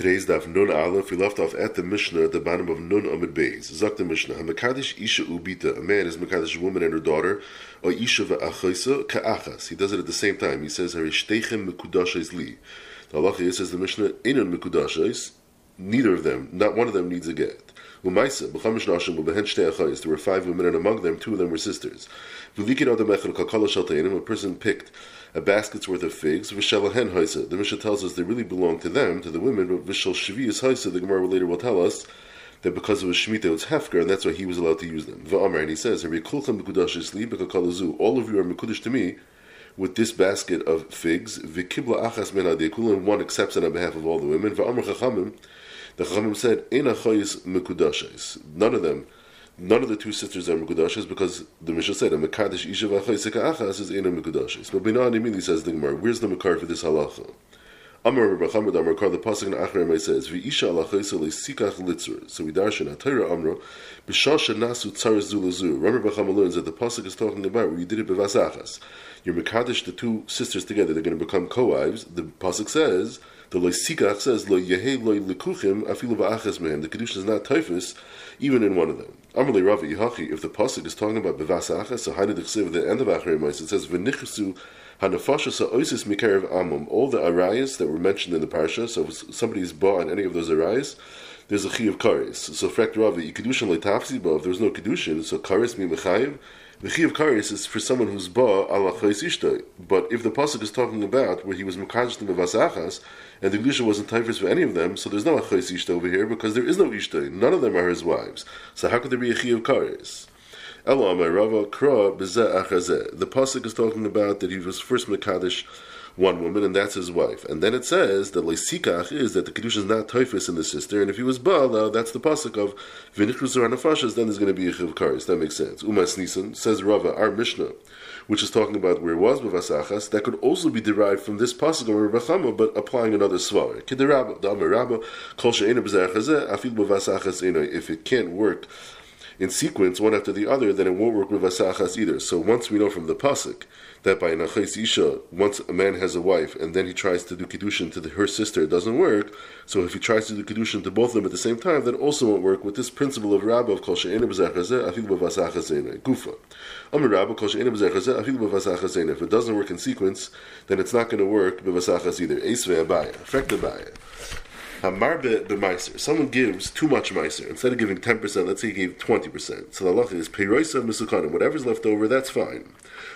Today's daf Nun Aleph. We left off at the Mishnah at the bottom of Nun Amid Beis. Zak the Mishnah. Hamakadish Isha Ubita. A man is Makadish a woman and her daughter. Or Isha ve'achoisa ka'achas. He does it at the same time. He says, Harishtechem mekudashais li. The halacha says the Mishnah, Einon mekudashais. Neither of them, not one of them needs a get. Umaisa, b'chamish nashim, b'behen shtei achayis. There were five women, and among them, two of them were sisters. V'likin adam echel kakala shalteinim. A person picked a basket's worth of figs. V'shalahen haisa. The Mishnah tells us they really belong to them, to the women. But v'shal shvius haisa. The Gemara later will tell us that because it was Shemitah, it's Hefker, and that's why he was allowed to use them. V'amar, and he says, All of you are Mekudash to me with this basket of figs. V'kibla achas men and one accepts it on behalf of all the women. V'amar chachamim, the chachamim said. None of them None of the two sisters are Mekudashis because the Mishnah said, a Mekadesh Isha V'achayisika Achas is Eina Mekudashis. But Binah immediately says the Gemara, where's the Mekar for this halacha? Amar Rabbi Chama Amar Kar, the Pasuk in Achrei says, V'isha alachayisa le'sikach litzur. So we darshan, HaTorah Amro, B'shasha nasu tzar zulazur. Rabbi Chama learns that the Pasuk is talking about where you did it b'vasachas. You're Mekadesh the two sisters together, they're going to become co-wives. The Pasuk says, the loisikach says lo yehe lo likuchim afilu va'achas mehem. The kedusha is not typhus, even in one of them. Amalei Ravi Yihachi. If the pasuk is talking about bevasachas, so hainu dechsev at the end of Achrei it says v'nichusu hanafasha sa'oisis mikarev amum. All the arayas that were mentioned in the parsha. So if somebody is bought on any of those arayas, there's a chi of karis. So fact Ravi kedushin leitafsi, but if there's no kedushin, so karis mi. The chi of karis is for someone who's ba ala. But if the pasuk is talking about where he was mekadosh the vasachas, and the kedusha wasn't typhus for any of them, so there's no achayis ishtay over here because there is no ishtay. None of them are his wives. So how could there be a chi of karis? Elo Rava Kra The pasuk is talking about that he was first mekadosh one woman, and that's his wife. And then it says that leisikach is that the kedusha is not typhus in the sister, and if he was bala, that's the pasuk of v'nichus nafashas. Then there's going to be a chiv karis. That makes sense. Umas nisan says Rava, our Mishnah, which is talking about where it was b'vasachas, that could also be derived from this pasuk of Rebbe but applying another svar. The Amar kol she'ena b'zayachazeh, afil If it can't work in sequence, one after the other, then it won't work with Vasachas either. So once we know from the Pasuk that by Nachais Isha, once a man has a wife and then he tries to do Kiddushin to the, her sister, it doesn't work. So if he tries to do Kiddushin to both of them at the same time, that also won't work with this principle of Rabbah of Kol She'ena B'Zachazeh, Afil B'Vasachazeh, Gufa. Amar Rabbah, Kol She'ena B'Zachazeh, Afil B'Vasachazeh. If it doesn't work in sequence, then it's not going to work B'Vasachas either. Esve Abaya, effect Abaya. Hamarbe b'meiser. Someone gives too much meiser. Instead of giving 10%, let's say he gave 20%. So the halacha is peiroisa misukanim. Whatever's left over, that's fine.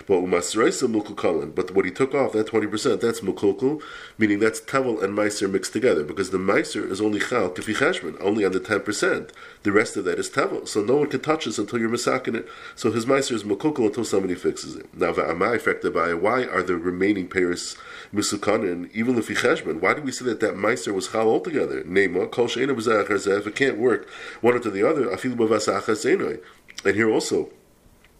But umasraisa mukukalim. But what he took off, that 20%, that's mukukul, meaning that's tevel and meiser mixed together. Because the meiser is only chal cheshman, only on the 10%. The rest of that is tevel. So no one can touch this until you're misakin it. So his meiser is mukukul until somebody fixes it. Now, va'amai affected by why are the remaining peiros misukanin, even if he? Why do we say that that meiser was chal altogether? Together. Kol she'ena if it can't work one into the other, afilu And here also,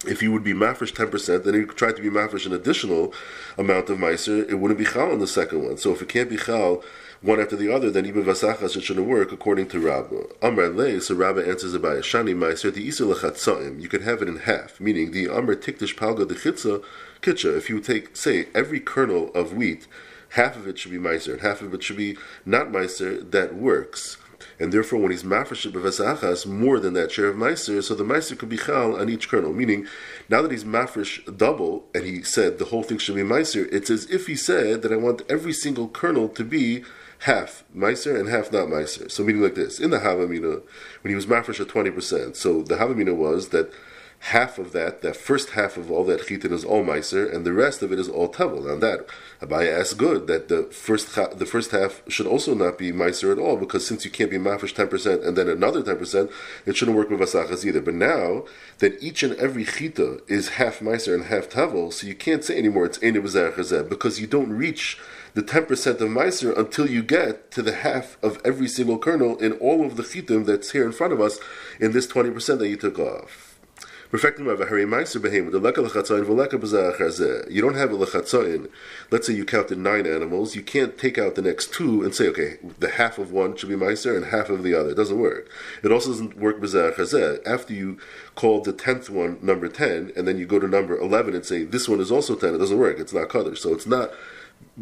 if you would be mafresh 10%, then you try to be mafresh an additional amount of meiser, it wouldn't be chal on the second one. So if it can't be chal one after the other, then even vasachas it shouldn't work according to Rabba. Amr le, so Rabba answers it by a shani meiser, the isa lechatzaim, you could have it in half, meaning the amr tiktish palga the chitza, kitcha, if you take, say, every kernel of wheat, half of it should be meiser, and half of it should be not meiser, that works. And therefore, when he's mafresh b'vasachas more than that share of meiser, so the meiser could be chal on each kernel. Meaning, now that he's mafresh double, and he said the whole thing should be meiser, it's as if he said that I want every single kernel to be half meiser and half not meiser. So meaning like this, in the Havamina, when he was mafresh at 20%, so the Havamina was that half of that, that first half of all that chitin is all meiser, and the rest of it is all tavel. And that Abaya asks good that the first the first half should also not be meiser at all because since you can't be mafish ten percent and then another ten percent, it shouldn't work with vasachas either. But now that each and every chita is half meiser and half tavel, so you can't say anymore it's ene er because you don't reach the 10% of Meiser until you get to the half of every single kernel in all of the chitim that's here in front of us in this 20% that you took off You don't have a lechatzayin. Let's say you counted nine animals. You can't take out the next two and say, okay, the half of one should be Meiser and half of the other. It doesn't work. It also doesn't work After you call the tenth one number ten, and then you go to number eleven and say this one is also ten, it doesn't work. It's not kaddish. So it's not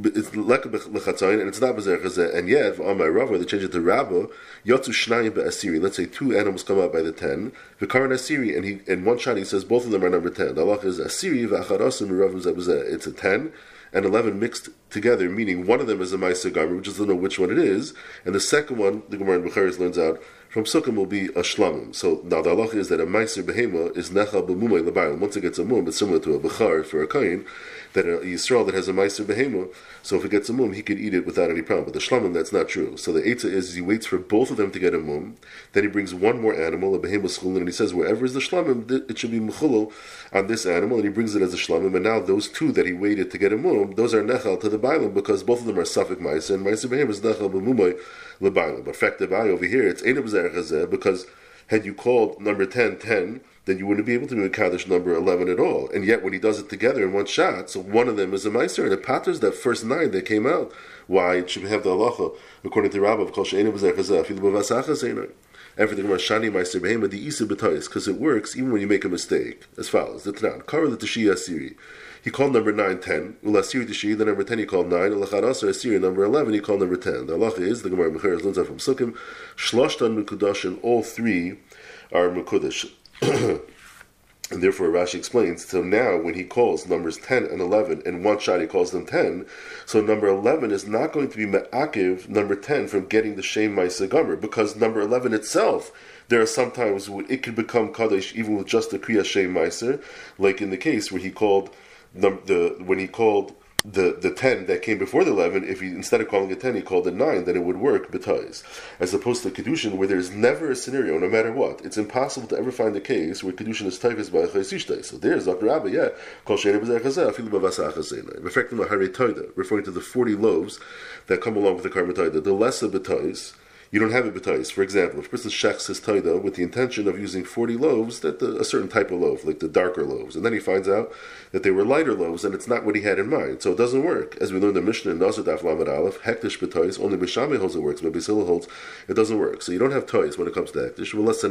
it's like lechatzayin and it's not bezerchazeh. And yet, on my Rav, they change it to Rabba, yotzu shnayim be'asiri. Let's say two animals come out by the ten. V'karan asiri, and he in one shot he says both of them are number ten. The halach is asiri v'acharasim ravim zebuzeh. It's a ten and 11 mixed together, meaning one of them is a Garmer, which doesn't know which one it is, and the second one, the Gemara in Bukhari learns out, from Sukkim will be a Shlamim. So now the halacha is that a Meiser Behema is Nechal B'mumay L'bayim. Once it gets a mum, it's similar to a Bechar for a Kain, that a Yisrael that has a Meiser Behema, so if it gets a mum, he could eat it without any problem. But the shlamim, that's not true. So the Eitzah is he waits for both of them to get a mum, then he brings one more animal, a Behema Schulin, and he says wherever is the shlamim, it should be Mechulul on this animal, and he brings it as a shlamim, and now those two that he waited to get a mum, those are Nechal to the Bailam, because both of them are Suffolk Meiser, and Meiser Behema is Nechal B'mumay L'bayim. But fact over here, it's Einab Zerchazeh, because had you called number 10 10, then you wouldn't be able to do a Kaddish number 11 at all. And yet, when he does it together in one shot, so one of them is a Meiser, and it patters that first nine that came out. Why it should have the halacha, according to Rabbah, of Kol She'enu B'zeh Everything about Shani Meiser Behema, the Isa because it works even when you make a mistake. As follows, the Tanan, Kara the Tashiyah Asiri. He called number 9 10. Ulasiri Tishi, the number 10 he called 9. Ulacharasar Asiri, number 11 he called number 10. The halacha is, the Gemara Mecher is learns from Sukkim, Shloshtan Mekudash, all three are Mekudash. And therefore, Rashi explains. So now, when he calls numbers ten and eleven, in one shot he calls them ten. So number eleven is not going to be me'akiv number ten from getting the shem ma'isa gomer because number eleven itself. There are sometimes it could become kaddish even with just the kriya shem ma'isa, like in the case where he called the, the when he called the, the 10 that came before the 11, if he instead of calling a 10, he called a 9, then it would work betayis. As opposed to Kedushin, where there's never a scenario, no matter what. It's impossible to ever find a case where Kedushin is taifis by a chayisishtai. So there's Dr. Rabbi, yeah, Chazena. Referring to the 40 loaves that come along with the Karmatoida. The lesser betayis, you don't have a betais. For example, if a person shechs his taida with the intention of using 40 loaves, that the, a certain type of loaf, like the darker loaves, and then he finds out that they were lighter loaves, and it's not what he had in mind. So it doesn't work. As we learned in Mishnah in Nazir Daf Lamed Aleph, hektish betais, only Beis Shammai holds it works, but Beis Hillel holds it doesn't work. So you don't have toys when it comes to hektish. Well, let's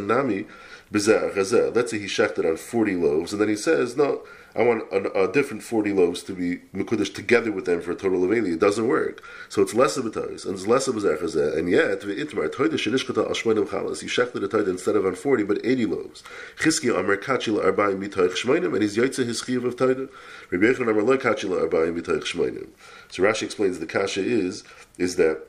say nami Let's say he shechted on 40 loaves, and then he says, no, I want a, a, different 40 loaves to be Mekudesh together with them for a total of 80. It doesn't work. So it's less of a tois, and it's less of a zechazeh, and yet, he shechted a toida instead of on 40, but 80 loaves. And he's his chiyav of. So Rashi explains the kasha is, is that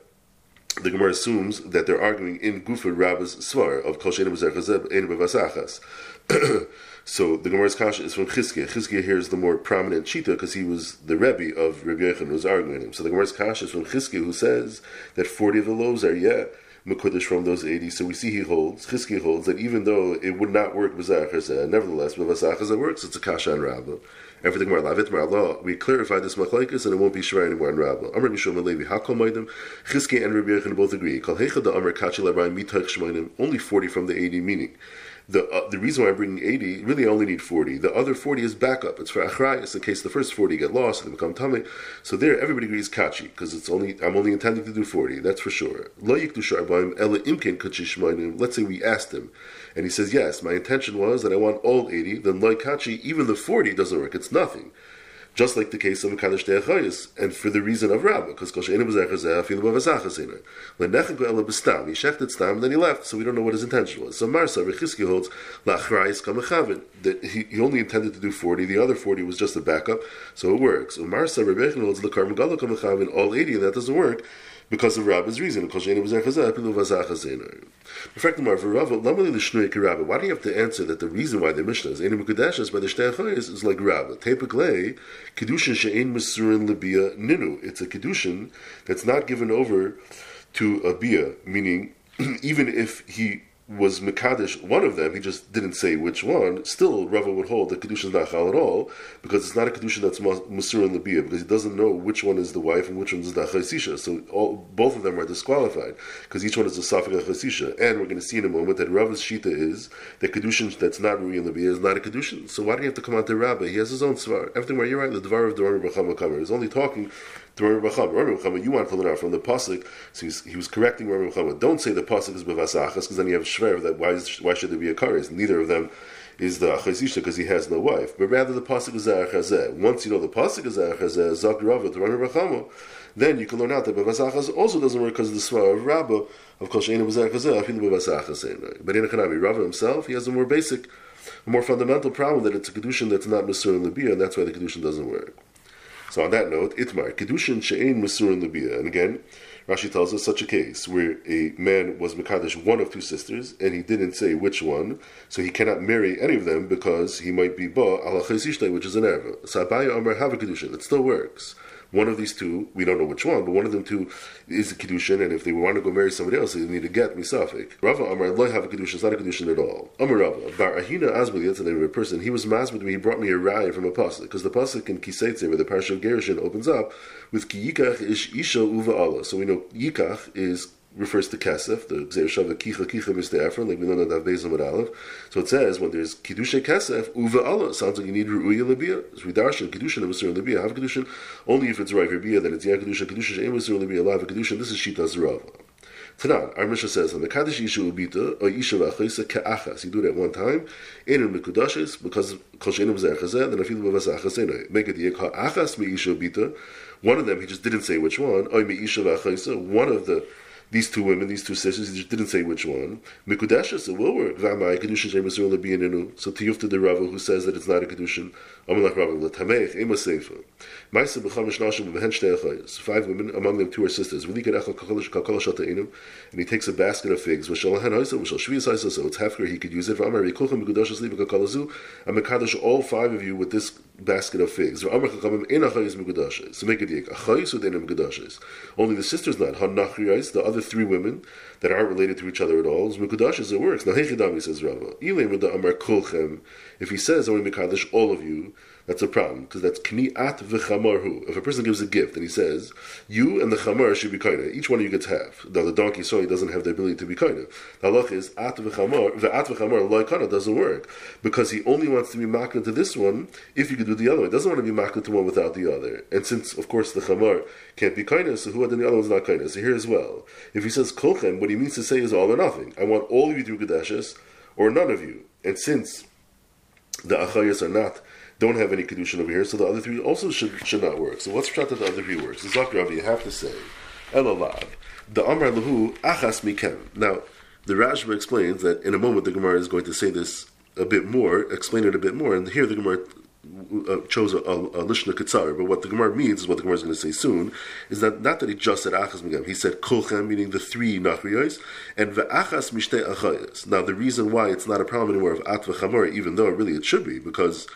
the Gemara assumes that they're arguing in Gufar Rabba's Svar of Kol Shenim Zerchazeb Ein Bevasachas. So the Gemara's kasha is from Chizkiah. Chizkiah here is the more prominent Chita because he was the Rebbe of Rabbi Yechon who was arguing him. So the Gemara's kasha is from Chizkiah who says that 40 of the loaves are yet Mekudesh from those 80. So we see he holds, Chizkiah holds, that even though it would not work B'zachar nevertheless, B'vasachar works, it's a kasha and Rabbah. Everything more lavit law. We clarify this machlekes and it won't be shray anymore in Rabbah. Amr Mishum Levi Hakol Maidim. Chizkiah and Rabbi Yechon both agree. Kol Hechad Amr Kachil Mitach Only 40 from the 80 meaning. The uh, the reason why I'm bringing 80, really I only need 40. The other 40 is backup. It's for achrayas in case the first 40 get lost and they become tummy. So there, everybody agrees kachi because it's only I'm only intending to do 40. That's for sure. Lo imkin Let's say we asked him, and he says yes. My intention was that I want all 80. Then lo kachi, even the 40 doesn't work. It's nothing just like the case of a Kaddish De'achayis, and for the reason of Rabbah, because Kol She'enu B'zechazeh, Afilu B'vazachazina. L'nechek Ela B'stam, he shechted Stam, then he left, so we don't know what his intention was. So Marsa, Rechiski holds, La'achrayis Kamechavin, that he, he only intended to do 40, the other 40 was just a backup, so it works. So Marsa, Rebechan holds, L'kar Megala Kamechavin, all 80, and that doesn't work, because of Rabba's reason. Because Shani was In fact, Rabba, why do you have to answer that the reason why the Mishnah is Einu Mekudeshes by the Shtei is like Rabba? Tepek Kedushin She'ein Mesurin Libia Ninu. It's a Kedushin that's not given over to a Bia, meaning even if he was Mekadesh, one of them, he just didn't say which one, still Rava would hold that Kedusha is not Chal at all, because it's not a Kedusha that's Musur and Labiyah, because he doesn't know which one is the wife and which one is the Chasisha. So all, both of them are disqualified, because each one is a Safik Chasisha. And we're going to see in a moment that Rava's Shita is that Kedushin that's not Rui and is not a Kedushin. So why do you have to come out to Rabbi? He has his own Svar. Everything where you're right, the Dvar of Dorim Bacham is only talking to Rabbi Chama. Rabbi Chama, you want to learn out from the pasuk. So he was correcting Rabbi Chama. Don't say the pasuk is bevasachas because then you have shver that why, is, why should there be a kares? Neither of them is the achazisha because he has no wife, but rather the pasuk is zeh. Once you know the pasuk is zeh, zak rava to Rabbi Chama, then you can learn out that bevasachas also doesn't work because of the svar of Rabba of kol sheinu chazeh afilu bevasachas. But in a Kanami, Rabba himself, he has a more basic a more fundamental problem that it's a kedushin that's not Masur and Libya, and that's why the kedushin doesn't work. So on that note, Itmar, kedushin she'ein Masur and Libya. And again, Rashi tells us such a case where a man was Mekadesh one of two sisters, and he didn't say which one, so he cannot marry any of them because he might be Ba ala which is an Erva. So Abaya Amar have a kedushin. It still works one of these two, we don't know which one, but one of them two is a kedushin, and if they want to go marry somebody else, they need to get misafik. Rava Amar loy have a kedushin, it's not a kedushin at all. Amar Rava Bar Ahina Azbali, that's the name of a person. He was with me. He brought me a raya from a pasuk because the pasuk in Kiseitze, where the parsha of Gerushin opens up with Ki Yikach ish Isha Uva Allah. So we know Yikach is refers to kesef, the gzeir kicha kicha mr Ephron, like we know that Bezim with Aleph. So it says when there's kiddusha kesef uva Allah, sounds like you need ru'uya lebia. It's ridarshan kiddusha and masur lebia. Have kiddusha only if it's right for bia. Then it's yeah kiddusha kiddusha she'em masur lebia. Lav kiddusha. This is shita zerava. Tanan, our Mishnah says, "Mekadesh isha ubita or isha v'achaysa ke'achas." You do it at one time. In mikudashes because kol she'enu b'zeh then afilu b'vas achasena. Make it yek ha'achas mi isha ubita. One of them, he just didn't say which one. Oy mi isha v'achaysa. One of the these two women, these two sisters, he didn't say which one. Mikudeshes, it will work. V'amai, kedushin she'emasur lebiyaninu. So tiyufta the Rava, who says that it's not a kedushin, amalach Rava, l'tamech, ema seifa. Maisa b'chamish nashim b'hen shtei. Five women, among them two are sisters. And he takes a basket of figs. V'shal hen haisa, v'shal shvias haisa, so it's half hefker, he could use it. V'amai, rikulchem mikudeshes li b'kakalazu. And all five of you with this basket of figs. So make mikudeshes. Only the sisters not. Han nachriyais, the other three women that aren't related to each other at all. Mikudashes, it works. Now, Hechidami says Rava. If he says only Mikadosh, all of you, that's a problem because that's kniat v'chamarhu. If a person gives a gift and he says, "You and the chamar should be kaina," each one of you gets half. Now the donkey so he doesn't have the ability to be kaina. The halach is at v'chamar ve'at v'chamar loy kana doesn't work because he only wants to be makna to this one if you could do the other one. He doesn't want to be makna to one without the other. And since of course the chamar can't be kaina, so who then the other one's not kaina. So here as well, if he says kolchem, what he means to say is all or nothing. I want all of you to do kadeshes or none of you. And since the achayas are not don't have any kedushin over here, so the other three also should should not work. So what's shot that the other three works? The Zakir you have to say elalav the Amar lahu achas mikem. Now the Rashba explains that in a moment the Gemara is going to say this a bit more, explain it a bit more, and here the Gemara uh, chose a, a, a lishna kitzar, but what the Gemara means is what the Gemara is going to say soon is that not that he just said achas migam, he said kolchem, meaning the three nachriyos, and ve'achas mishtei achayos. Now the reason why it's not a problem anymore of at v'chamor, even though really it should be, because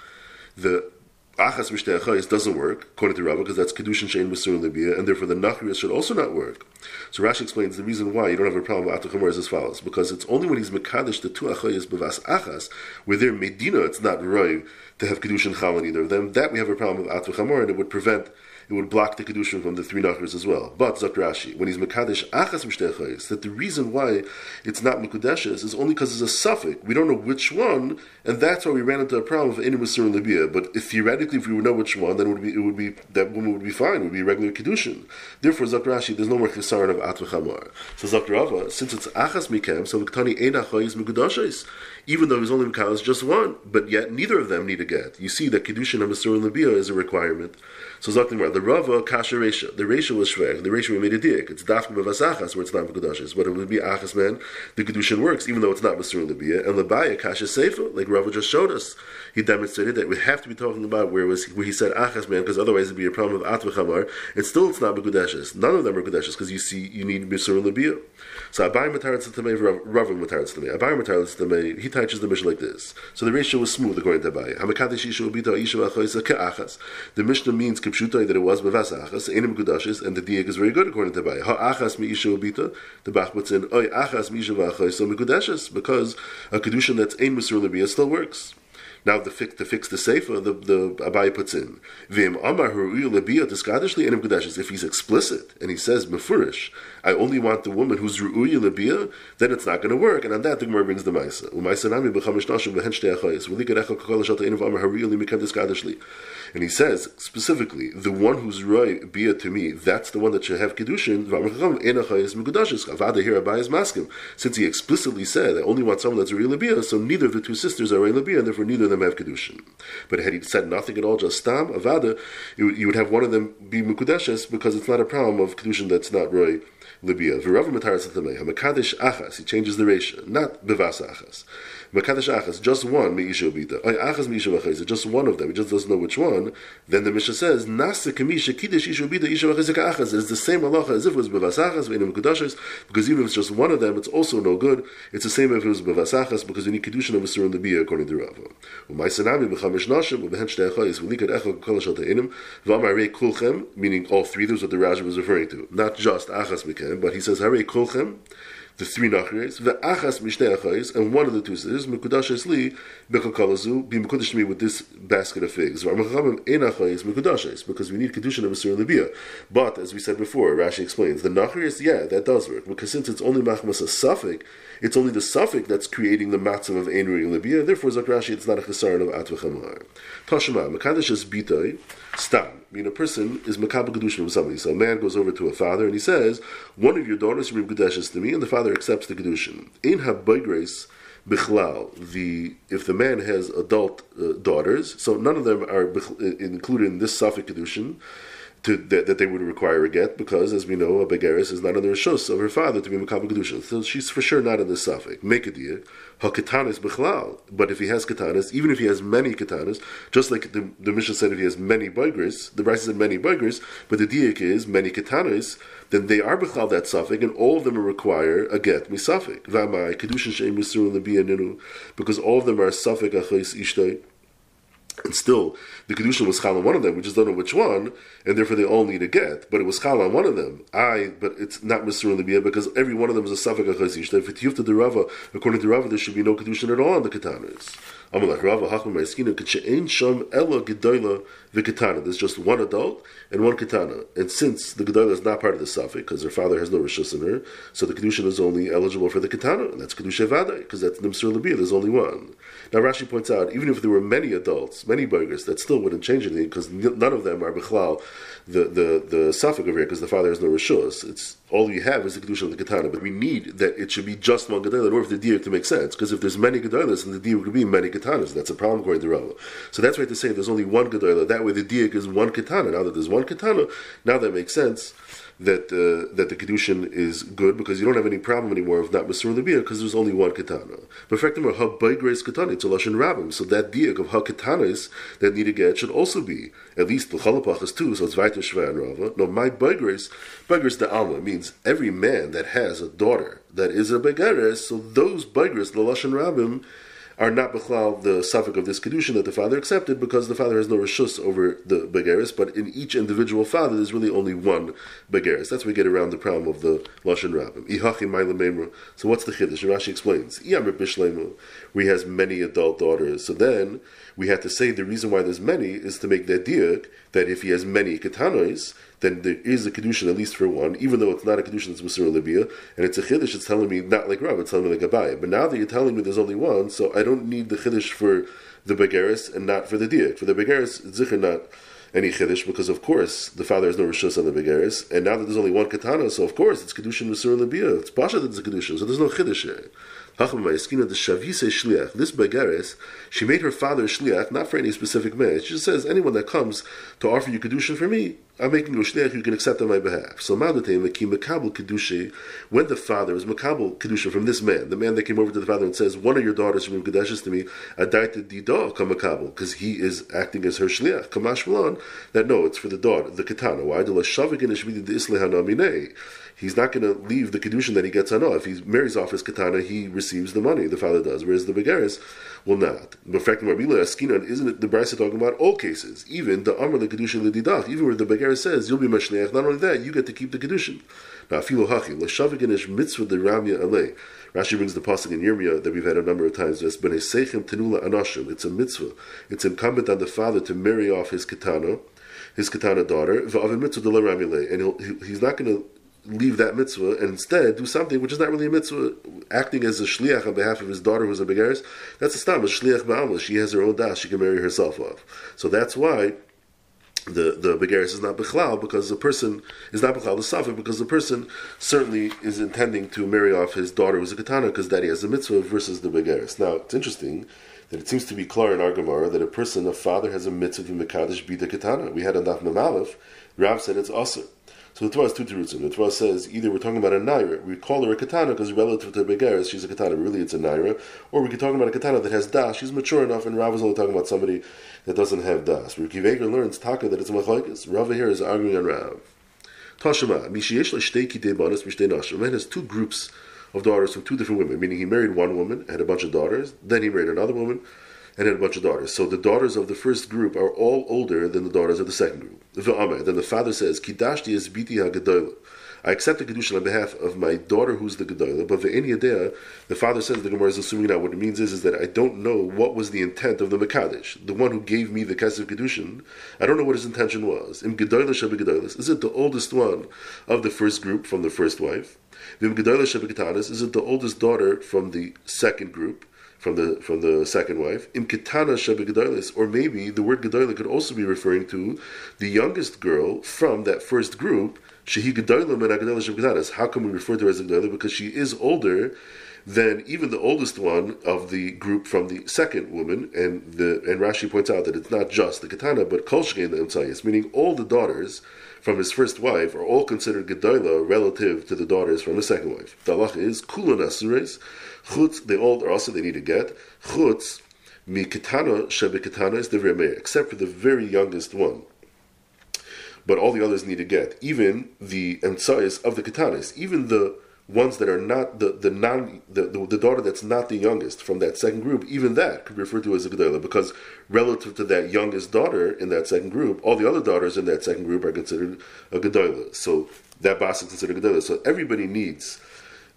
the achas mishtei doesn't work according to Rabbah because that's kedushin shein in libya, and therefore the nachriyos should also not work. So Rashi explains the reason why you don't have a problem with at v'chamor is as follows: because it's only when he's mekadesh the two achayos bevas achas, where they're medina, it's not roy to have kedushin chal in either of them. That we have a problem with at v'chamor, and it would prevent it would block the kedushin from the three nachars as well. But Zakrashi, when he's mekadesh achas mishtechayis, that the reason why it's not mekudeshes is only because it's a suffix. We don't know which one, and that's why we ran into a problem of any Musur and Libya. But if theoretically, if we would know which one, then it would be, it would be that woman would be fine. It would be regular kedushin. Therefore, Zakrashi, there's no more chisaron of atvachamar. So Zakrava, since it's achas mikem, so v'ktani ein achayis mekudeshes even though he's only mekadesh just one, but yet neither of them need a get. You see that kedushin and Musur and is a requirement. So Zaktimar, the Rava Kasha Resha. The Resha was Shveg. The Resha we made a dik. It's Dafka Bavasachas where it's not Kedushes. But it would be Achas man, the Kedushin works, even though it's not Masur Libya. And Labaya Kasha Seifa, like Rava just showed us. He demonstrated that we have to be talking about where was where he said Achas man, because otherwise it'd be a problem of Atvachamar. And still it's not Bekudeshes. None of them are Kedushes, because you see you need Masur Libya. So Abai Matar Tzatame, Rava Matar Tzatame. Abai Matar Tzatame, he teaches the mission like this. So the ratio was smooth according to Abai. Hamakadesh Isha Ubita Isha Achoisa Ke'achas. The Mishnah means Kipshutai that it was bevas achas, enim gudashes, and the diak is very good according to Bai. Ha achas mi isha ubita, the Bach puts in, oy achas mi isha v'achas, so megudashes, because a kedushin that's ein musur lebiyah still works. Now the fix to fix the sefer, the the Abai puts in vim amar diskadishli enim gudashes. If he's explicit and he says mefurish, I only want the woman who's ru'uya lebiyah, then it's not going to work. And on that the Gemara brings the ma'isa. U'ma'isa nami b'chamish nashim v'hen shtei achayis. V'li garecha kakol shata enim amar haru'ya li mikem diskadishli. And he says specifically, the one who's roy bia to me, that's the one that should have kedushin. since he explicitly said that only want someone that's roy bia, so neither of the two sisters are roy bia, and therefore neither of them have kedushin. But had he said nothing at all, just stam avada, you would have one of them be mukudeshes because it's not a problem of kedushin that's not roy libya. He changes the ratio, not bevas achas. Mekadesh achas, just one meisha bita. Oh, achas meisha v'chayz, just one of them. He just doesn't know which one. Then the Mishnah says nasa kamisha kiddush isha bita isha. It's the same halacha as if it was bevas achas v'enim mekudashes. Because even if it's just one of them, it's also no good. It's the same if it was bevas achas because you need kedushin of a libya according to Rava. U'maisanami b'chamish nashim u'behen shtei achayz echad kol te'inim v'amarei kulchem, meaning all three. Those what the Rashi was referring to, not just achas mekem, but he says harei kulchem the three nachres, ve'achas mishnei achais, and one of the two sisters, mekudash esli, bekakalazu, be mekudash me with this basket of figs. V'amachamim ein achais mekudashes, because we need kedushin of Asur Libya. But, as we said before, Rashi explains, the nachres, yeah, that does work, because since it's only machmas a suffix, it's only the suffix that's creating the matzav of ein Libya, therefore, Zakrashi, it's not a chesaron of atvachamar. Tashma, mekadesh es bitay, stam. I mean, a person is makabel kedushin from somebody. So a man goes over to a father and he says, "One of your daughters bring kedushin to me," and the father accepts the kedushin. In habaygrace bichlal, the if the man has adult uh, daughters, so none of them are included in this suffix kedushin to, that, that, they would require a get because, as we know, a begeris is not under a shus of her father to be makabel kedushin. So she's for sure not in the suffix. Make a deal. Hakatanis bichlal. But if he has katanas, even if he has many katanas, just like the, the Mishnah said, if he has many bugers, the Rice said many bugers, but the diak is many katanas, then they are bichlal that suffix, and all of them require a get misafik. Vamai kedushin sheim musur because all of them are suffix achos ishtay and still the kedusha was chal on one of them. We just don't know which one, and therefore they all need a get. But it was chal on one of them. I, but it's not Mr. Libya because every one of them is a suffix achasish. If it's yufta Rava, according to Rava, there should be no kedusha at all on the ketanas. There's just one adult and one Ketana. And since the Gedoyla is not part of the Safik, because her father has no Rishus in her, so the Kedushin is only eligible for the Ketana, and that's Kedusha Vada, because that's Nimsur Labir, there's only one. Now Rashi points out, even if there were many adults, many burgers, that still wouldn't change anything, because none of them are Bechlal, the, the, the Safik over here, because the father has no Rishus. It's all you have is the kedusha of the katana. But we need that it should be just one gedayla in order for the deer to make sense. Because if there's many gedaylas, then the deer could be many katanas. That's a problem according to Rava. So that's why to say there's only one gedayla. That way the deer is one katana. Now that there's one katana, now that makes sense that uh, that the kedushin is good because you don't have any problem anymore of not Masur Libya because there's only one katana. But number ha grace katana it's a lashon rabim. So that diak of ha katanas that need to get should also be at least the chalapachas too. So it's vaiter shva and rava. No, my grace, grace the alma means every man that has a daughter that is a begeres. So those grace the lashon rabim are not bechlal the suffix of this kedushin that the father accepted because the father has no rishus over the begaris, but in each individual father there's really only one begaris. That's where we get around the problem of the lashon rabbim. So what's the chiddush? Rashi explains. He has many adult daughters. So then we have to say the reason why there's many is to make the diak that if he has many ketanos, then there is a kedushin at least for one, even though it's not a kedushin that's Musar Libya, and it's a chiddush. It's telling me not like Rav, it's telling me like Abai. But now that you're telling me there's only one, so I don't need the chiddush for the begeris and not for the diak. For the begeris, zikr not any chiddush because of course the father has no rishus on the begeris, and now that there's only one katana, so of course it's kedushin Musar Libya. It's pasha that it's a kedushin, so there's no chiddush here. This Begeres, she made her father shliach not for any specific man. She just says, anyone that comes to offer you kedushin for me, I'm making you a shliach, you can accept on my behalf. So Madatim Meki Makabel Kedusha, when the father is Makabel Kedusha from this man, the man that came over to the father and says, One of your daughters from Kedushes to me, Adaita Didah Kamakabel, because he is acting as her shliach. That no, it's for the daughter, the katana. Why? The the he's not going to leave the kedushin that he gets on. If he marries off his katana, he receives the money. The father does, whereas the begaris will not. But fact, isn't it the Brisa talking about all cases, even the Amr the kedushin the didach, even where the begaris says you'll be mashliach. Not only that, you get to keep the kedushin. Now, filo hachi l'shaviginish mitzvah the ramya alei. Rashi brings the pasuk in Yirmiyah that we've had a number of times. It's tenula anashim. It's a mitzvah. It's incumbent on the father to marry off his katana his katana daughter, and he's not going to leave that mitzvah and instead do something which is not really a mitzvah, acting as a shliach on behalf of his daughter who's a begaris, that's a stam, a shliach ba'amal. She has her own das, she can marry herself off. So that's why the the begaris is not bechlal because the person is not bechlal the safek because the person certainly is intending to marry off his daughter who's a katana because daddy has a mitzvah versus the begaris. Now it's interesting that it seems to be clear in our Gemara that a person, a father, has a mitzvah to mekadosh be the katana. We had a daf memalef. Rav said it's also. So the Torah is two terutzim. The Torah says either we're talking about a naira, we call her a katana because relative to begaris, she's a katana. Really, it's a naira, or we could talk about a katana that has das. She's mature enough, and Rav is only talking about somebody that doesn't have das. Reb Akiva Eiger learns taka that it's a machlekes. Rav here is arguing on Rav. Tashema mishiyesh l'shtei kidei banas mishtei nashim. Man has two groups of daughters from two different women, meaning he married one woman, had a bunch of daughters, then he married another woman, and had a bunch of daughters. So the daughters of the first group are all older than the daughters of the second group. Then the father says, Kidashti is biti ha I accept the kedusha on behalf of my daughter, who's the gedola. But ve'eni yadea, the father says the Gemara is assuming now what it means is, is that I don't know what was the intent of the mekadesh, the one who gave me the kesef kedushin. I don't know what his intention was. Im gedola shabe Is it the oldest one of the first group from the first wife? Vim gedola shabe Is it the oldest daughter from the second group? From the from the second wife. Im ketana or maybe the word gedola could also be referring to the youngest girl from that first group. Shehi gedola men How can we refer to her as a? Because she is older than even the oldest one of the group from the second woman. And the and Rashi points out that it's not just the katana, but kol the meaning all the daughters from his first wife are all considered gedola relative to the daughters from his second wife. The halacha is kulan asures Chutz, they all are also they need to get. Chutz, mi ketana shebe ketana is the Meir, except for the very youngest one. But all the others need to get. Even the emtsayis of the ketanas, even the ones that are not the the non the, the, the, daughter that's not the youngest from that second group, even that could be referred to as a gedola because relative to that youngest daughter in that second group, all the other daughters in that second group are considered a gedola. So that bas is considered a gedola. So everybody needs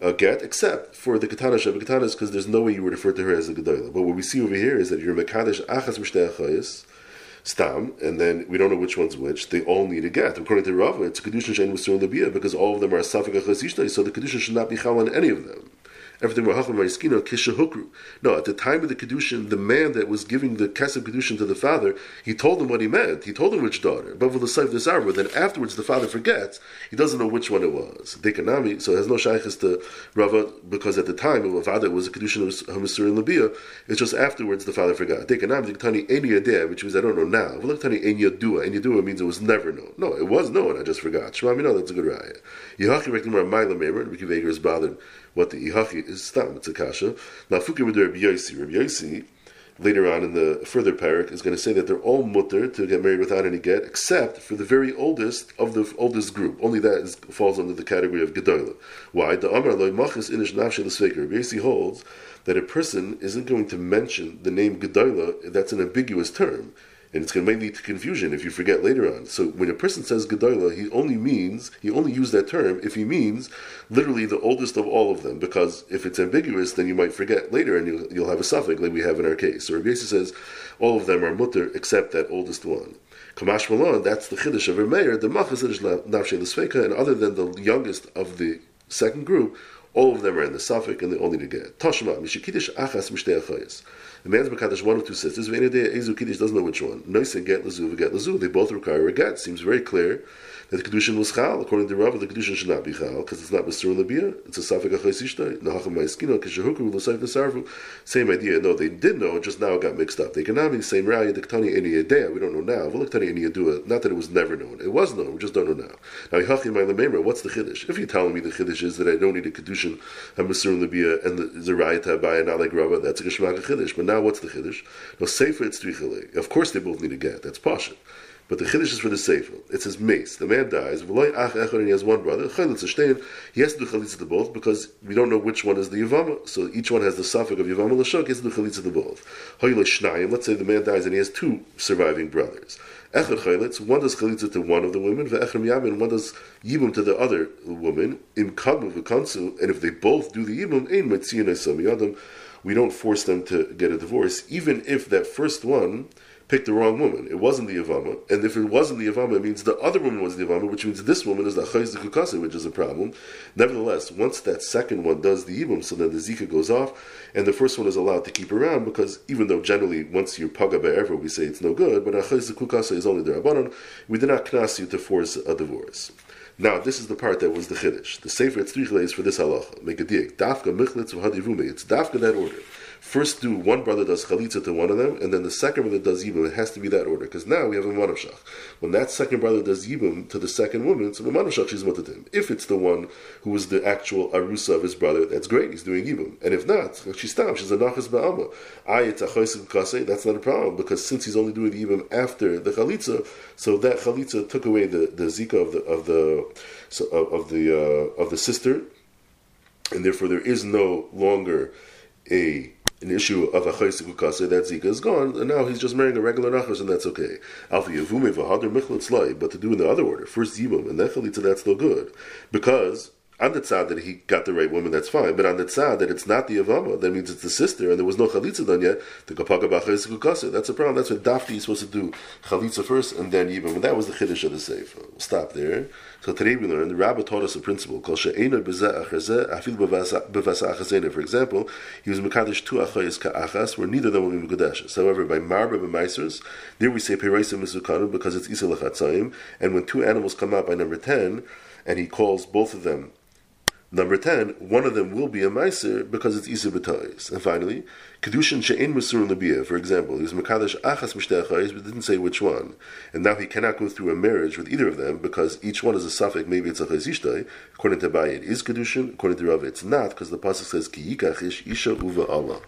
a get, except for the katana shab katanas, because there's no way you would refer to her as a gedola. But what we see over here is that you're mekadesh achas mishtei stam, and then we don't know which one's which. They all need a get. According to Rava, it's kedushin shein musur lebia because all of them are safik achas so the kedushin should not be chal on any of them everything were hacham v'yiskino kishahukru. No, at the time of the kedushin, the man that was giving the kesef kedushin to the father, he told him what he meant. He told him which daughter. But for the saif desarva, then afterwards the father forgets. He doesn't know which one it was. Dekanami, so it has no shaykhs to Rava because at the time of a father it was a kedushin of Hamisur and Labia. It's just afterwards the father forgot. Dekanami, Dektani eni which means I don't know now. V'lektani eni yadua. Eni yadua means it was never known. No, it was known. I just forgot. Shema, no, that's a good raya. Yehachi rekdimar ma'ila memer. Reb Akiva Eiger is bothered what the Ihachi is stam, it's a kasha. Now Fukim Rabbi Yosi. Rabbi Yosi, later on in the further parak, is going to say that they're all mutter to get married without any get, except for the very oldest of the oldest group. Only that is, falls under the category of Gedola. Why? The Amar loy machis inish nafshe l'sveker. Rabbi Yosi holds that a person isn't going to mention the name Gedola, that's an ambiguous term and it's going to lead to confusion if you forget later on. So when a person says Gedola, he only means he only used that term if he means literally the oldest of all of them. Because if it's ambiguous, then you might forget later, and you'll, you'll have a suffix like we have in our case. So Rabbi says all of them are mutter except that oldest one. Kamash Malon, that's the chiddush of Meir, the machas and other than the youngest of the second group, all of them are in the suffix and they only get. Tashma, mishikidish achas mishtei achayis. The man's Makadish one of two sisters, Venedea Ezu Kiddush doesn't know which one. Noise get Lazu, get Lazu. They both require a get. Seems very clear that the Kedushin was Chal. According to Rav, the Kedushin should not be Chal because it's not Mr. lebiya. It's a Safik Achesishta, Nahacham Maiskino, Kishahuku, Lasayf Sarvu. Same idea. No, they did know, just now it got mixed up. The Kanami, same Raya, the Ketani any idea. we don't know now. The ketani any Yadua, not that it was never known. It was known, we just don't know now. Now, Yahachim my Lamemra, what's the chiddush? If you're telling me the chiddush is that I don't need a Kedushin, I'm lebiya and the Zerayat by not like Rava, that's a keshemak a chiddush. But now what's the chiddush? No, Sefer, it's Trichale. Of course they both need a get. That's Pasha. But the chiddush is for the sefer. It says mace. The man dies. And he has one brother. He has to do chalitza to both because we don't know which one is the yavama. So each one has the suffix of yavama l'shuk. He has to do chalitza to both. Let's say the man dies and he has two surviving brothers. Chalitz. One does chalitza to one of the women. Ve'echer yamin. One does yibum to the other woman. Im kadmu v'kansu. And if they both do the yibum, ein mitziyin we don't force them to get a divorce, even if that first one picked the wrong woman. It wasn't the Yavama. And if it wasn't the Yavama, it means the other woman was the Yavama, which means this woman is the Chayz Kukase, which is a problem. Nevertheless, once that second one does the Ibum, so then the Zika goes off, and the first one is allowed to keep around because even though generally once you're Paga Be'ever, we say it's no good, but a Chayz Kukase is only the Rabbanon, we did not knas you to force a divorce. Now, this is the part that was the Chiddush. The Sefer Tzrichele is for this halacha. Make a dig. Dafka Michlitz V'Hadivume. It's Dafka that order first do one brother does chalitza to one of them, and then the second brother does yibum. It has to be that order because now we have a manavshach. When that second brother does yibum to the second woman, so the manavshach she's him. If it's the one who is the actual arusa of his brother, that's great. He's doing yibum. And if not, she's tam. She's a nachas kase. That's not a problem because since he's only doing the yibum after the chalitza, so that chalitza took away the, the zika of the of the so, of, of the uh, of the sister, and therefore there is no longer a an issue of a chayzik ukase, that zika is gone, and now he's just marrying a regular nachas, and that's okay. Alpha yavume v'hader michlitz but to do in the other order, first yibum and then chalitza, that's still good, because on the tzad that he got the right woman, that's fine. But on the tzad that it's not the avama, that means it's the sister, and there was no chalitza done yet. The kapaga b'chayis That's a problem. That's what dafti is supposed to do chalitza first and then yibam. And that was the chiddush of the sefer. We'll stop there. So today we learned the rabbi taught us a principle called she'ena b'zeh achazeh afil. For example, he was mekadosh two achayis ka'achas, where neither of them will be mekadeshes. However, by marba b'maisers, there we say pereisa misukanu because it's isa lechatzayim. And when two animals come out by number ten, and he calls both of them Number 10, one of them will be a Meiser because it's Isa B'tois. And finally, Kedushin She'en Musurun Labiyah, for example, he was Achas Mishtechais, but didn't say which one. And now he cannot go through a marriage with either of them because each one is a suffix, maybe it's a Chazishtai. According to Bayit, is Kedushin, according to Rav, it's not, because the Pasuk says, Ki Yikach Ish Isha Uva Allah.